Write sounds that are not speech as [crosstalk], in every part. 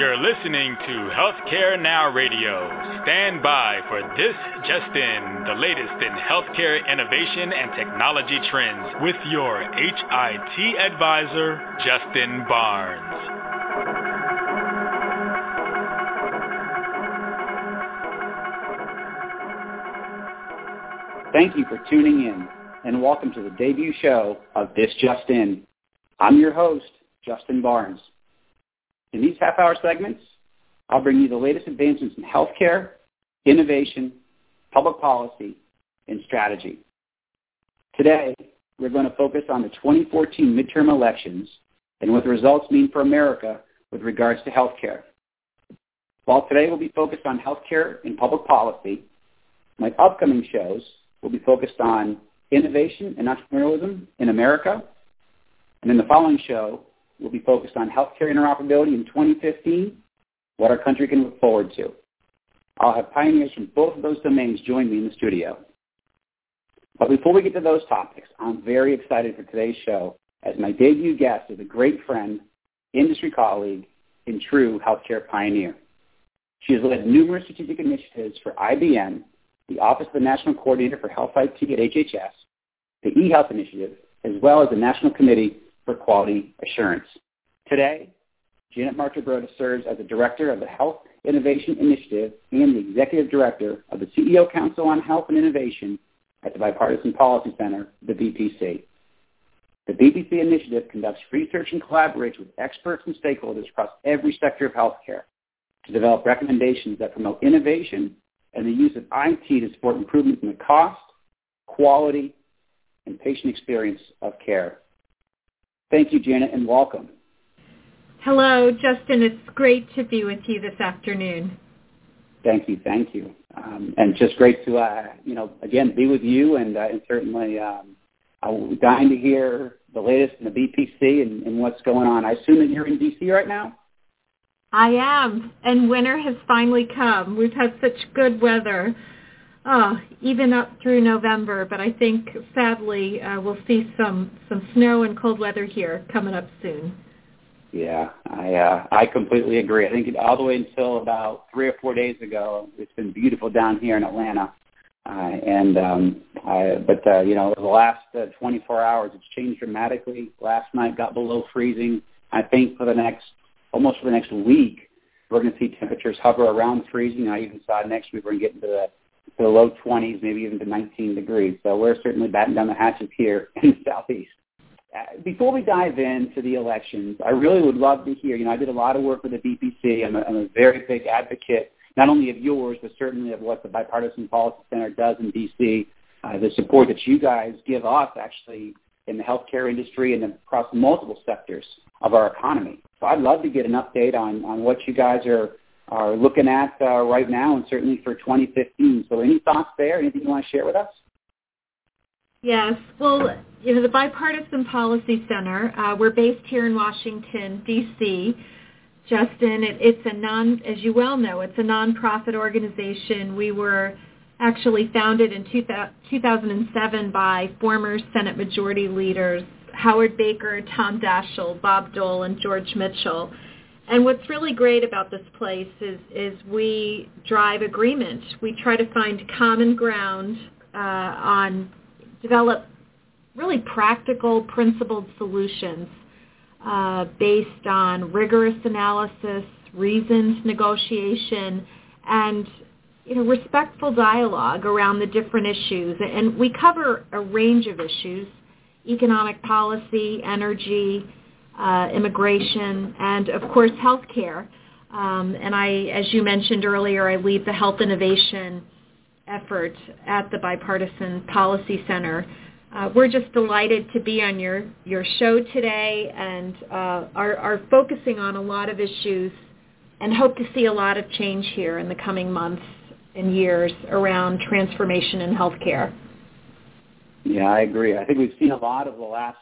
You're listening to Healthcare Now Radio. Stand by for this just in, the latest in healthcare innovation and technology trends with your HIT advisor, Justin Barnes. Thank you for tuning in and welcome to the debut show of This Just In. I'm your host, Justin Barnes. In these half-hour segments, I'll bring you the latest advancements in healthcare, innovation, public policy, and strategy. Today, we're going to focus on the 2014 midterm elections and what the results mean for America with regards to healthcare. While today will be focused on healthcare and public policy, my upcoming shows will be focused on innovation and entrepreneurialism in America. And in the following show, will be focused on healthcare interoperability in 2015, what our country can look forward to. I'll have pioneers from both of those domains join me in the studio. But before we get to those topics, I'm very excited for today's show as my debut guest is a great friend, industry colleague, and true healthcare pioneer. She has led numerous strategic initiatives for IBM, the Office of the National Coordinator for Health IT at HHS, the eHealth Initiative, as well as the National Committee for Quality Assurance. Today, Janet Marchibroda serves as the Director of the Health Innovation Initiative and the Executive Director of the CEO Council on Health and Innovation at the Bipartisan Policy Center, the BPC. The BPC initiative conducts research and collaborates with experts and stakeholders across every sector of healthcare to develop recommendations that promote innovation and the use of IT to support improvements in the cost, quality, and patient experience of care. Thank you, Janet, and welcome. Hello, Justin. It's great to be with you this afternoon. Thank you, thank you, um, and just great to uh, you know again be with you, and, uh, and certainly um, I'm dying to hear the latest in the BPC and, and what's going on. I assume that you're in DC right now. I am, and winter has finally come. We've had such good weather uh, even up through November, but I think sadly uh, we'll see some some snow and cold weather here coming up soon. Yeah, I uh, I completely agree. I think all the way until about three or four days ago, it's been beautiful down here in Atlanta, uh, and um, I, but uh, you know the last uh, 24 hours it's changed dramatically. Last night got below freezing. I think for the next almost for the next week, we're going to see temperatures hover around freezing. I even saw next week we're going to get into the the low 20s, maybe even to 19 degrees. So we're certainly batting down the hatches here [laughs] in the southeast. Uh, before we dive into the elections, I really would love to hear. You know, I did a lot of work with the BPC. I'm a, I'm a very big advocate, not only of yours, but certainly of what the Bipartisan Policy Center does in DC. Uh, the support that you guys give us, actually, in the healthcare industry and across multiple sectors of our economy. So I'd love to get an update on on what you guys are are looking at uh, right now and certainly for 2015. So any thoughts there? Anything you want to share with us? Yes. Well, you know, the Bipartisan Policy Center, uh, we're based here in Washington, D.C. Justin, it, it's a non, as you well know, it's a nonprofit organization. We were actually founded in 2007 by former Senate Majority Leaders Howard Baker, Tom Daschle, Bob Dole, and George Mitchell. And what's really great about this place is, is we drive agreement. We try to find common ground uh, on develop really practical, principled solutions uh, based on rigorous analysis, reasoned negotiation, and you know, respectful dialogue around the different issues. And we cover a range of issues, economic policy, energy, uh, immigration, and of course healthcare. Um, and I, as you mentioned earlier, I lead the health innovation effort at the Bipartisan Policy Center. Uh, we're just delighted to be on your, your show today and uh, are, are focusing on a lot of issues and hope to see a lot of change here in the coming months and years around transformation in healthcare. Yeah, I agree. I think we've seen a lot of the last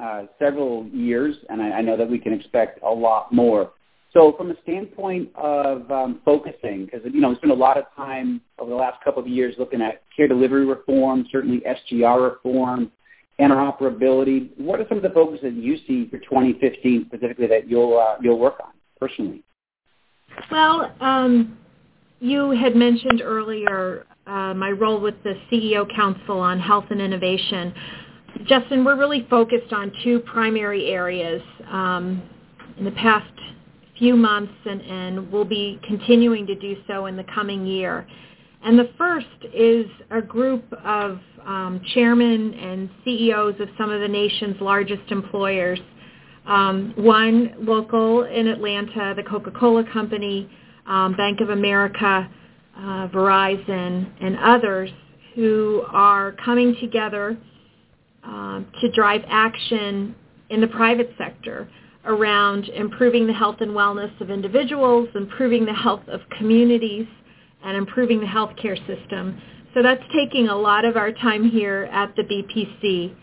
uh, several years, and I, I know that we can expect a lot more. So from a standpoint of um, focusing, because you know there's been a lot of time over the last couple of years looking at care delivery reform, certainly SGR reform, interoperability. What are some of the focuses that you see for 2015 specifically that you'll uh, you'll work on personally? Well, um, you had mentioned earlier uh, my role with the CEO Council on Health and Innovation. Justin, we're really focused on two primary areas um, in the past few months, and, and we'll be continuing to do so in the coming year. And the first is a group of um, chairmen and CEOs of some of the nation's largest employers. Um, one local in Atlanta, the Coca-Cola Company, um, Bank of America, uh, Verizon, and others who are coming together um, to drive action in the private sector around improving the health and wellness of individuals, improving the health of communities, and improving the healthcare system. So that's taking a lot of our time here at the BPC.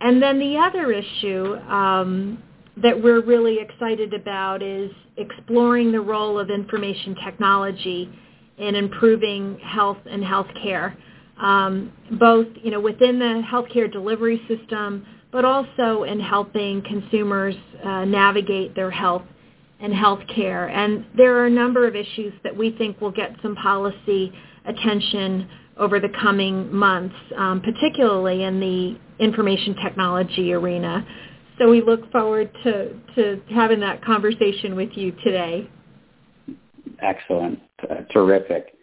And then the other issue um, that we're really excited about is exploring the role of information technology in improving health and healthcare, um, both you know within the healthcare delivery system, but also in helping consumers uh, navigate their health and healthcare. And there are a number of issues that we think will get some policy attention over the coming months, um, particularly in the information technology arena. So we look forward to, to having that conversation with you today. Excellent. Uh, terrific.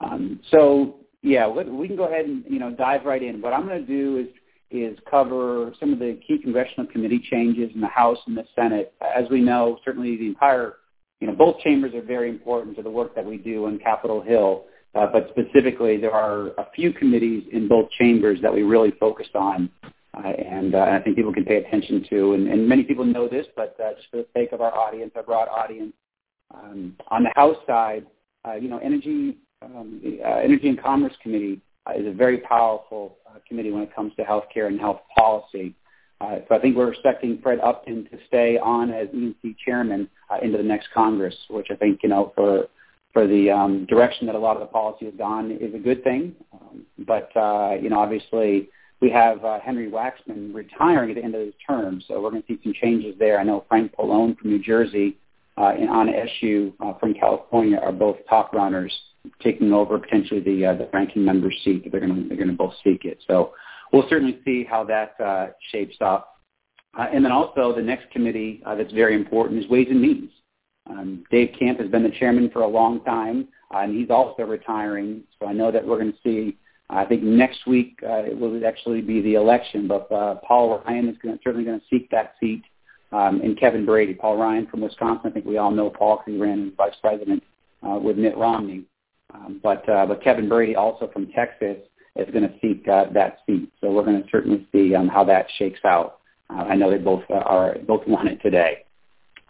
Um, so yeah, we can go ahead and you know dive right in. What I'm going to do is is cover some of the key congressional committee changes in the House and the Senate. As we know, certainly the entire you know both chambers are very important to the work that we do on Capitol Hill. Uh, but specifically, there are a few committees in both chambers that we really focused on, uh, and uh, I think people can pay attention to. And, and many people know this, but uh, just for the sake of our audience, our broad audience, um, on the House side, uh, you know, energy, um, uh, energy and Commerce Committee uh, is a very powerful uh, committee when it comes to healthcare and health policy. Uh, so I think we're expecting Fred Upton to stay on as E&C chairman uh, into the next Congress, which I think, you know, for for the um, direction that a lot of the policy has gone is a good thing. Um, but, uh, you know, obviously we have uh, Henry Waxman retiring at the end of his term, so we're going to see some changes there. I know Frank Pallone from New Jersey uh, and Anna Eshoo uh, from California are both top runners, taking over potentially the uh, the ranking member seat. They're going to they're going to both seek it. So we'll certainly see how that uh, shapes up. Uh, and then also the next committee uh, that's very important is Ways and Means. Um, Dave Camp has been the chairman for a long time, uh, and he's also retiring. So I know that we're going to see. I think next week uh, it will actually be the election, but uh, Paul Ryan is going to, certainly going to seek that seat um, and Kevin Brady. Paul Ryan from Wisconsin, I think we all know Paul because he ran as vice president uh, with Mitt Romney. Um, but uh, but Kevin Brady, also from Texas, is going to seek uh, that seat. So we're going to certainly see um, how that shakes out. Uh, I know they both uh, are both want it today.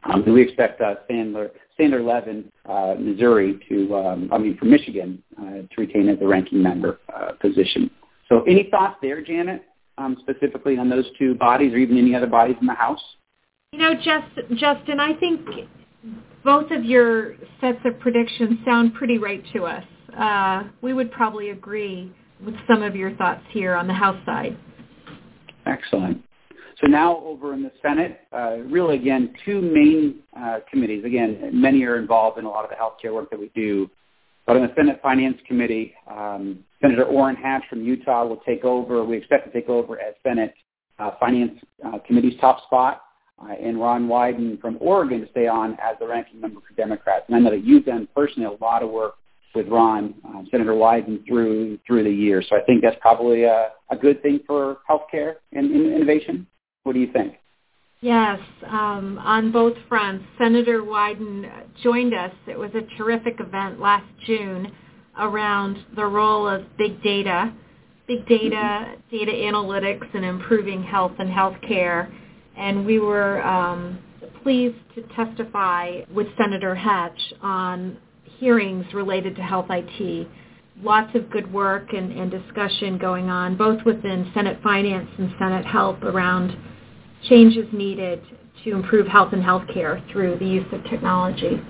Um, we expect uh, Sander Sander Levin, uh, Missouri, to um, I mean from Michigan, uh, to retain as the ranking member uh, position. So any thoughts there, Janet, um, specifically on those two bodies, or even any other bodies in the House? You know, Just, Justin, I think both of your sets of predictions sound pretty right to us. Uh, we would probably agree with some of your thoughts here on the House side. Excellent. So now over in the Senate, uh, really again, two main uh, committees. Again, many are involved in a lot of the healthcare work that we do. But on the Senate Finance Committee, um, Senator Orrin Hatch from Utah will take over. We expect to take over as Senate uh, Finance uh, Committee's top spot uh, and Ron Wyden from Oregon to stay on as the ranking member for Democrats. And I know that you've done personally a lot of work with Ron, uh, Senator Wyden through through the years. So I think that's probably a, a good thing for healthcare and, and innovation. What do you think? Yes, um, on both fronts. Senator Wyden joined us. It was a terrific event last June around the role of big data, big data, mm-hmm. data analytics, and improving health and healthcare and we were um, pleased to testify with Senator Hatch on hearings related to health IT. Lots of good work and, and discussion going on, both within Senate Finance and Senate Health around changes needed to improve health and healthcare through the use of technology.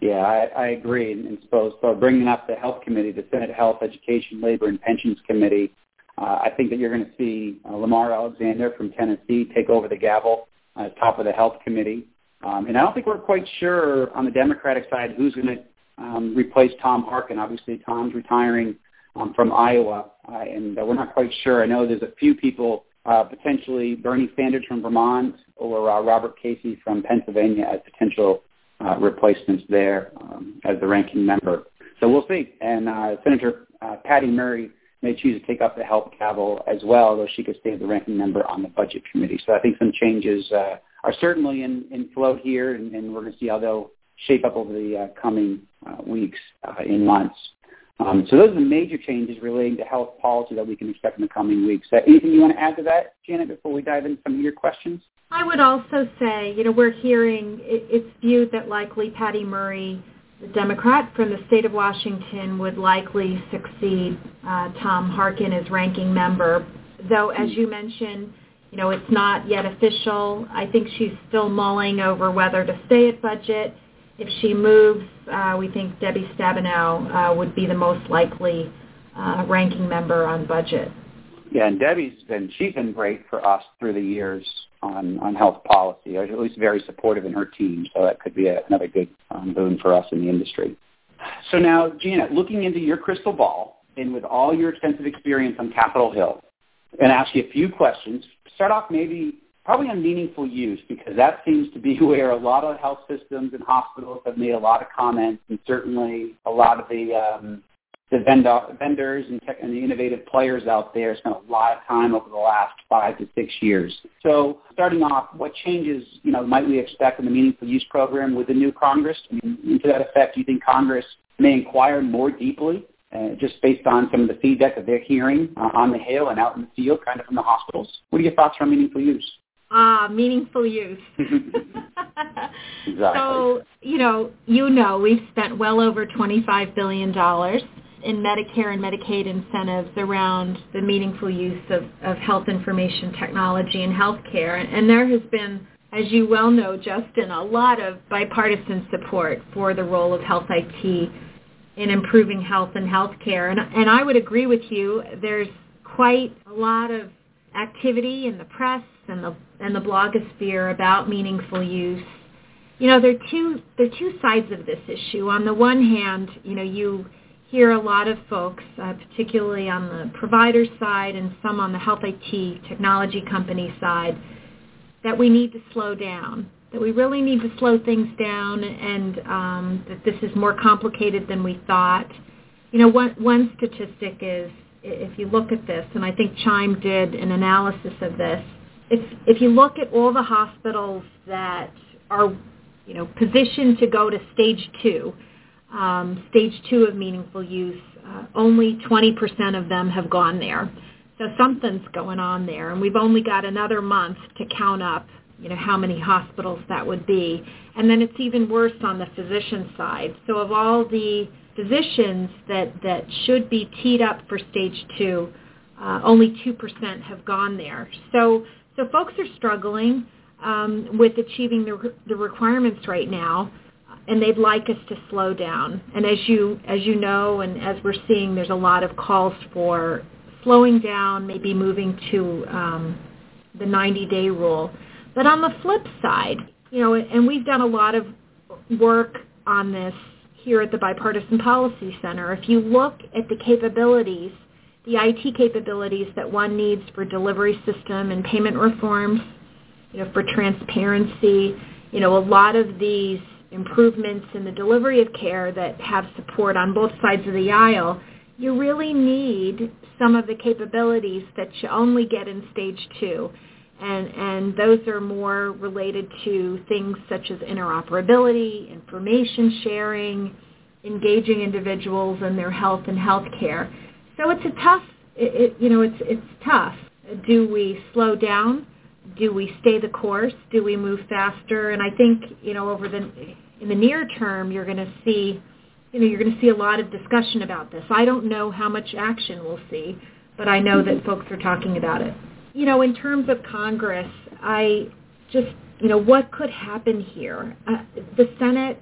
Yeah, I, I agree. And so, so bringing up the Health Committee, the Senate Health, Education, Labor, and Pensions Committee, uh, I think that you're going to see uh, Lamar Alexander from Tennessee take over the gavel as top of the health committee. Um, and I don't think we're quite sure on the Democratic side who's going to um, replace Tom Harkin. Obviously, Tom's retiring um, from Iowa, uh, and uh, we're not quite sure. I know there's a few people, uh, potentially Bernie Sanders from Vermont or uh, Robert Casey from Pennsylvania as potential uh, replacements there um, as the ranking member. So we'll see. And uh, Senator uh, Patty Murray may choose to take up the help gavel as well, though she could stay as the ranking member on the budget committee. So I think some changes uh, are certainly in, in float here, and, and we're going to see how they'll shape up over the uh, coming uh, weeks uh, in months. Um, so those are the major changes relating to health policy that we can expect in the coming weeks. Uh, anything you want to add to that, Janet, before we dive into some of your questions? I would also say, you know, we're hearing it, it's viewed that likely Patty Murray the Democrat from the state of Washington would likely succeed uh, Tom Harkin as ranking member. Though, as you mentioned, you know, it's not yet official. I think she's still mulling over whether to stay at budget. If she moves, uh, we think Debbie Stabenow uh, would be the most likely uh, ranking member on budget. Yeah, and Debbie's been she's been great for us through the years on on health policy, at least very supportive in her team. So that could be a, another good um, boon for us in the industry. So now, Janet, looking into your crystal ball and with all your extensive experience on Capitol Hill, and ask you a few questions. Start off maybe probably on meaningful use because that seems to be [laughs] where a lot of health systems and hospitals have made a lot of comments, and certainly a lot of the um, the vendor, vendors and, tech, and the innovative players out there spent a lot of time over the last five to six years. So starting off, what changes you know might we expect in the meaningful use program with the new Congress? I mean, to that effect, do you think Congress may inquire more deeply, uh, just based on some of the feedback that they're hearing uh, on the Hill and out in the field, kind of from the hospitals? What are your thoughts on meaningful use? Ah, meaningful use. [laughs] [laughs] exactly. So, you know, you know, we've spent well over $25 billion in Medicare and Medicaid incentives around the meaningful use of, of health information technology in healthcare. And there has been, as you well know, Justin, a lot of bipartisan support for the role of health IT in improving health and healthcare. And, and I would agree with you. There's quite a lot of activity in the press and the and the blogosphere about meaningful use. You know, there are two there are two sides of this issue. On the one hand, you know, you hear a lot of folks, uh, particularly on the provider side and some on the health IT technology company side, that we need to slow down, that we really need to slow things down and um, that this is more complicated than we thought. You know, one, one statistic is, if you look at this, and I think Chime did an analysis of this, if, if you look at all the hospitals that are, you know, positioned to go to stage two, um, stage two of meaningful use, uh, only 20% of them have gone there. So something's going on there, and we've only got another month to count up, you know, how many hospitals that would be. And then it's even worse on the physician side. So of all the physicians that, that should be teed up for stage two, uh, only 2% have gone there. So, so folks are struggling um, with achieving the, the requirements right now and they'd like us to slow down. And as you as you know, and as we're seeing, there's a lot of calls for slowing down, maybe moving to um, the 90-day rule. But on the flip side, you know, and we've done a lot of work on this here at the Bipartisan Policy Center. If you look at the capabilities, the IT capabilities that one needs for delivery system and payment reforms, you know, for transparency, you know, a lot of these improvements in the delivery of care that have support on both sides of the aisle, you really need some of the capabilities that you only get in stage two. And, and those are more related to things such as interoperability, information sharing, engaging individuals in their health and health care. So it's a tough, it, it, you know, it's, it's tough. Do we slow down? Do we stay the course? Do we move faster? And I think, you know, over the in the near term, you're going to see, you know, you're going to see a lot of discussion about this. I don't know how much action we'll see, but I know that folks are talking about it. You know, in terms of Congress, I just, you know, what could happen here? Uh, the Senate,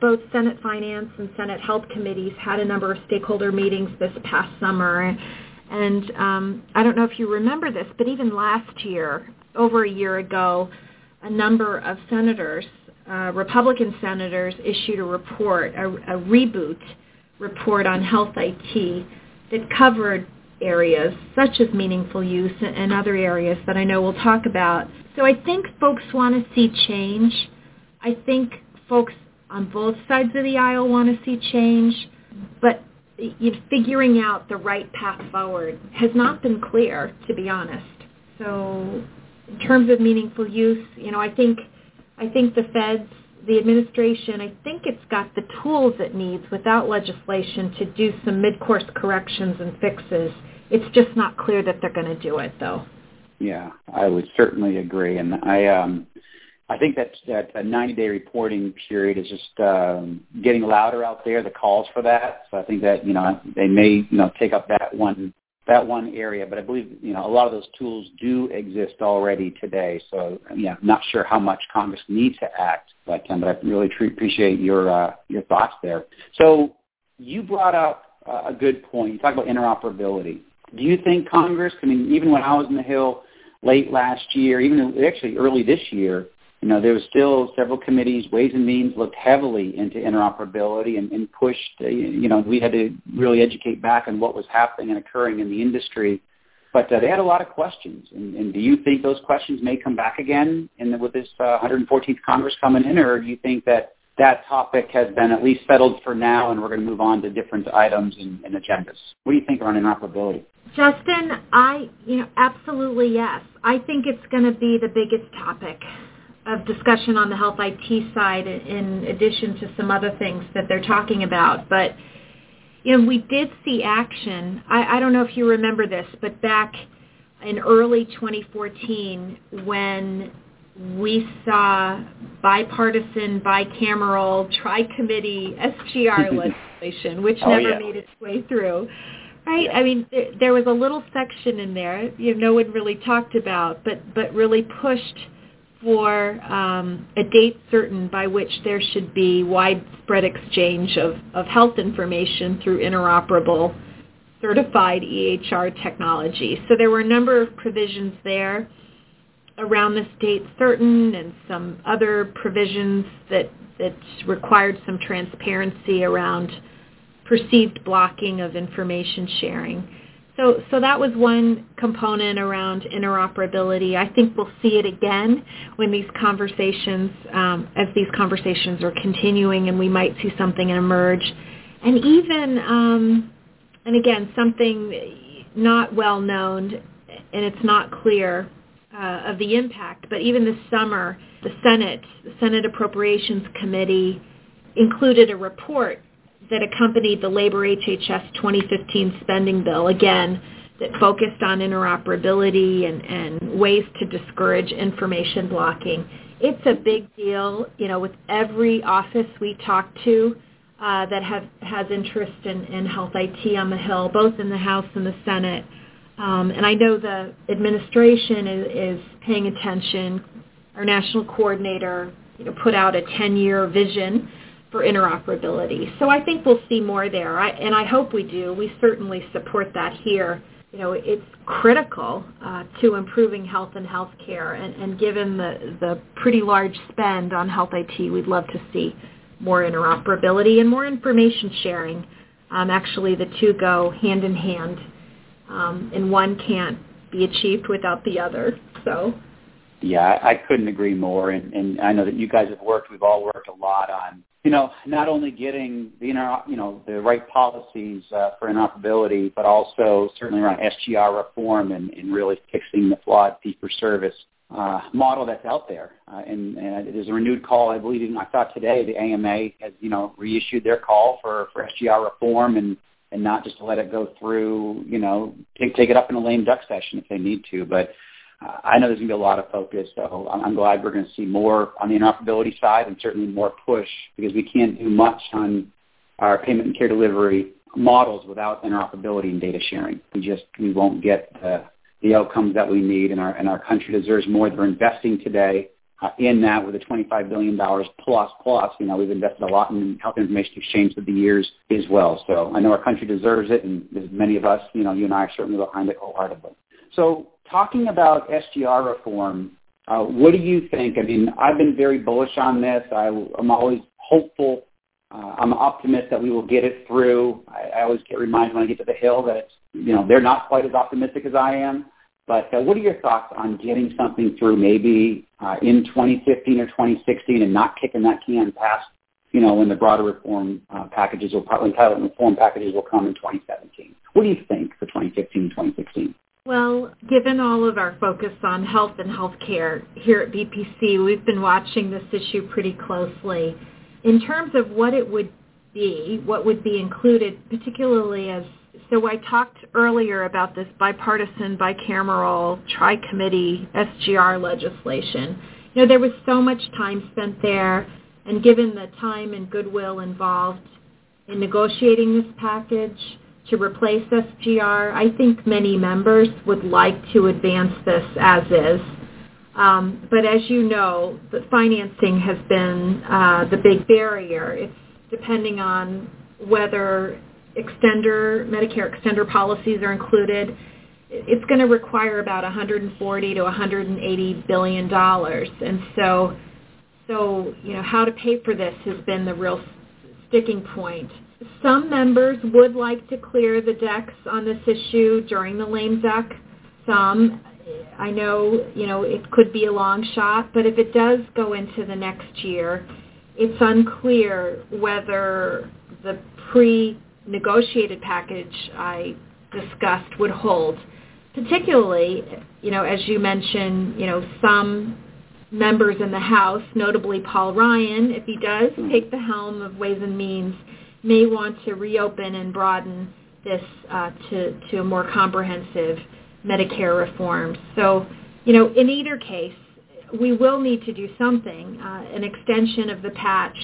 both Senate Finance and Senate Health Committees had a number of stakeholder meetings this past summer. And um, I don't know if you remember this, but even last year, over a year ago, a number of senators uh, Republican senators issued a report, a, a reboot report on health IT that covered areas such as meaningful use and other areas that I know we'll talk about. So I think folks want to see change. I think folks on both sides of the aisle want to see change, but figuring out the right path forward has not been clear, to be honest. So in terms of meaningful use, you know, I think I think the feds, the administration, I think it's got the tools it needs without legislation to do some mid-course corrections and fixes. It's just not clear that they're going to do it, though. Yeah, I would certainly agree, and I um, I think that that a 90-day reporting period is just um, getting louder out there. The calls for that. So I think that you know they may you know take up that one that one area, but I believe you know a lot of those tools do exist already today. So yeah, I'm not sure how much Congress needs to act, but um, but I really appreciate your uh, your thoughts there. So you brought up uh, a good point. You talk about interoperability. Do you think Congress? I mean, even when I was in the Hill late last year, even actually early this year, you know, there was still several committees, Ways and Means looked heavily into interoperability and, and pushed, uh, you know, we had to really educate back on what was happening and occurring in the industry. But uh, they had a lot of questions. And, and do you think those questions may come back again in the, with this uh, 114th Congress coming in, or do you think that that topic has been at least settled for now and we're going to move on to different items and, and agendas? What do you think around interoperability? Justin, I, you know, absolutely yes. I think it's going to be the biggest topic of discussion on the health IT side in addition to some other things that they're talking about. But you know, we did see action. I, I don't know if you remember this, but back in early 2014 when we saw bipartisan, bicameral, tri-committee SGR [laughs] legislation, which oh, never yeah. made its way through. Right? I mean, th- there was a little section in there you know, no one really talked about, but but really pushed for um, a date certain by which there should be widespread exchange of, of health information through interoperable certified EHR technology. So there were a number of provisions there around this date certain and some other provisions that, that required some transparency around perceived blocking of information sharing. So, so that was one component around interoperability. I think we'll see it again when these conversations, um, as these conversations are continuing, and we might see something emerge. And even, um, and again, something not well known, and it's not clear uh, of the impact. But even this summer, the Senate, the Senate Appropriations Committee, included a report that accompanied the Labor HHS 2015 spending bill, again, that focused on interoperability and, and ways to discourage information blocking. It's a big deal, you know, with every office we talk to uh, that have, has interest in, in health IT on the Hill, both in the House and the Senate. Um, and I know the administration is, is paying attention. Our national coordinator, you know, put out a 10-year vision for interoperability. So I think we'll see more there, I, and I hope we do. We certainly support that here. You know, it's critical uh, to improving health and healthcare, and, and given the, the pretty large spend on health IT, we'd love to see more interoperability and more information sharing. Um, actually, the two go hand in hand, um, and one can't be achieved without the other. So yeah, I couldn't agree more. And, and I know that you guys have worked, we've all worked a lot on, you know, not only getting the you know, the right policies uh, for interoperability, but also certainly around SGR reform and, and really fixing the flawed fee-for-service uh, model that's out there. Uh, and, and there's a renewed call, I believe, even I thought today the AMA has, you know, reissued their call for, for SGR reform and, and not just to let it go through, you know, take, take it up in a lame duck session if they need to. But I know there's going to be a lot of focus, so I'm glad we're going to see more on the interoperability side and certainly more push because we can't do much on our payment and care delivery models without interoperability and data sharing. We just we won't get the, the outcomes that we need, and our and our country deserves more. They're investing today uh, in that with the $25 billion plus plus. You know, we've invested a lot in health information exchange through the years as well. So I know our country deserves it, and many of us, you know, you and I are certainly behind it wholeheartedly. So talking about SGR reform, Uh, what do you think? I mean, I've been very bullish on this. I, I'm always hopeful. Uh, I'm an optimist that we will get it through. I, I always get reminded when I get to the Hill that it's, you know they're not quite as optimistic as I am. But uh, what are your thoughts on getting something through maybe uh, in 2015 or 2016 and not kicking that can past, you know, when the broader reform uh, packages will, entitlement reform packages will come in 2017? What do you think for 2015 and 2016? Well, given all of our focus on health and healthcare here at BPC, we've been watching this issue pretty closely. In terms of what it would be, what would be included, particularly as so I talked earlier about this bipartisan, bicameral, tri-committee SGR legislation. You know, there was so much time spent there, and given the time and goodwill involved in negotiating this package to replace SGR, I think many members would like to advance this as is. Um, but as you know, the financing has been uh, the big barrier. It's depending on whether extender Medicare extender policies are included, it's going to require about 140 to 180 billion dollars, and so so you know how to pay for this has been the real sticking point. Some members would like to clear the decks on this issue during the lame duck. Some, I know, you know, it could be a long shot, but if it does go into the next year, it's unclear whether the pre negotiated package I discussed would hold. Particularly, you know, as you mentioned, you know, some members in the House, notably Paul Ryan, if he does take the helm of Ways and Means, may want to reopen and broaden this uh, to, to a more comprehensive Medicare reform. So, you know, in either case, we will need to do something. Uh, an extension of the patch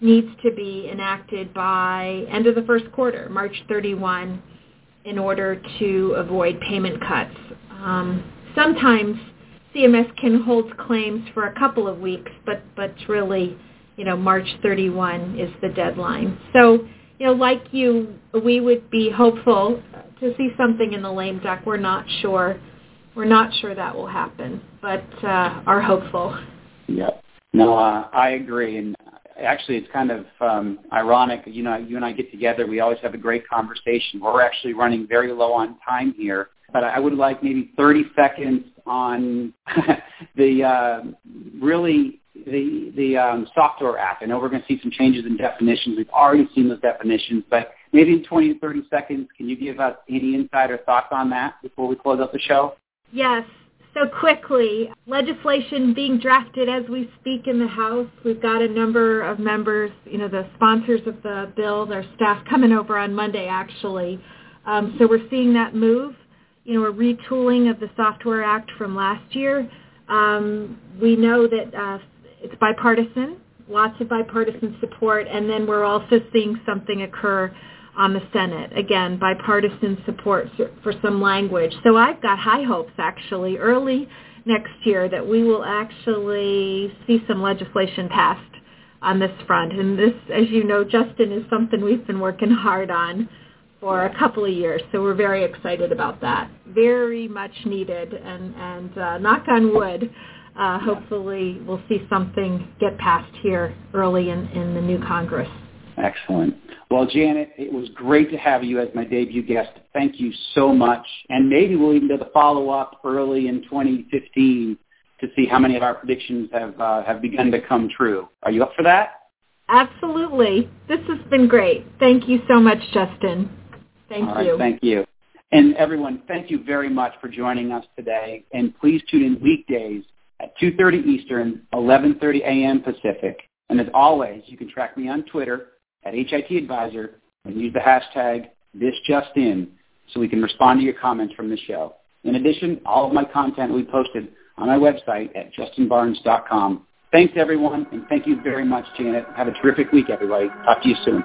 needs to be enacted by end of the first quarter, March 31, in order to avoid payment cuts. Um, sometimes CMS can hold claims for a couple of weeks, but but really, you know, March 31 is the deadline. So, you know, like you, we would be hopeful to see something in the lame duck. We're not sure. We're not sure that will happen, but uh, are hopeful. Yep. No, uh, I agree, and actually it's kind of um, ironic. You know, you and I get together. We always have a great conversation. We're actually running very low on time here, but I would like maybe 30 seconds on [laughs] the uh, really the the um, Software Act. I know we're going to see some changes in definitions. We've already seen those definitions, but maybe in 20 to 30 seconds, can you give us any insight or thoughts on that before we close up the show? Yes so quickly. Legislation being drafted as we speak in the House. We've got a number of members, you know, the sponsors of the bill, their staff coming over on Monday actually. Um, so we're seeing that move, you know, a retooling of the Software Act from last year. Um, we know that uh, it's bipartisan, lots of bipartisan support, and then we're also seeing something occur on the Senate. Again, bipartisan support for some language. So I've got high hopes actually early next year that we will actually see some legislation passed on this front. And this, as you know, Justin, is something we've been working hard on for a couple of years. So we're very excited about that. Very much needed. And, and uh, knock on wood, uh, hopefully we'll see something get passed here early in, in the new Congress. Excellent. Well, Janet, it was great to have you as my debut guest. Thank you so much. And maybe we'll even do the follow-up early in 2015 to see how many of our predictions have uh, have begun to come true. Are you up for that? Absolutely. This has been great. Thank you so much, Justin. Thank All you. Right, thank you. And everyone, thank you very much for joining us today. And please tune in weekdays at 2.30 Eastern, 11.30 a.m. Pacific. And as always, you can track me on Twitter at HIT Advisor and use the hashtag ThisJustIn so we can respond to your comments from the show. In addition, all of my content will be posted on my website at justinbarnes.com. Thanks, everyone, and thank you very much, Janet. Have a terrific week, everybody. Talk to you soon.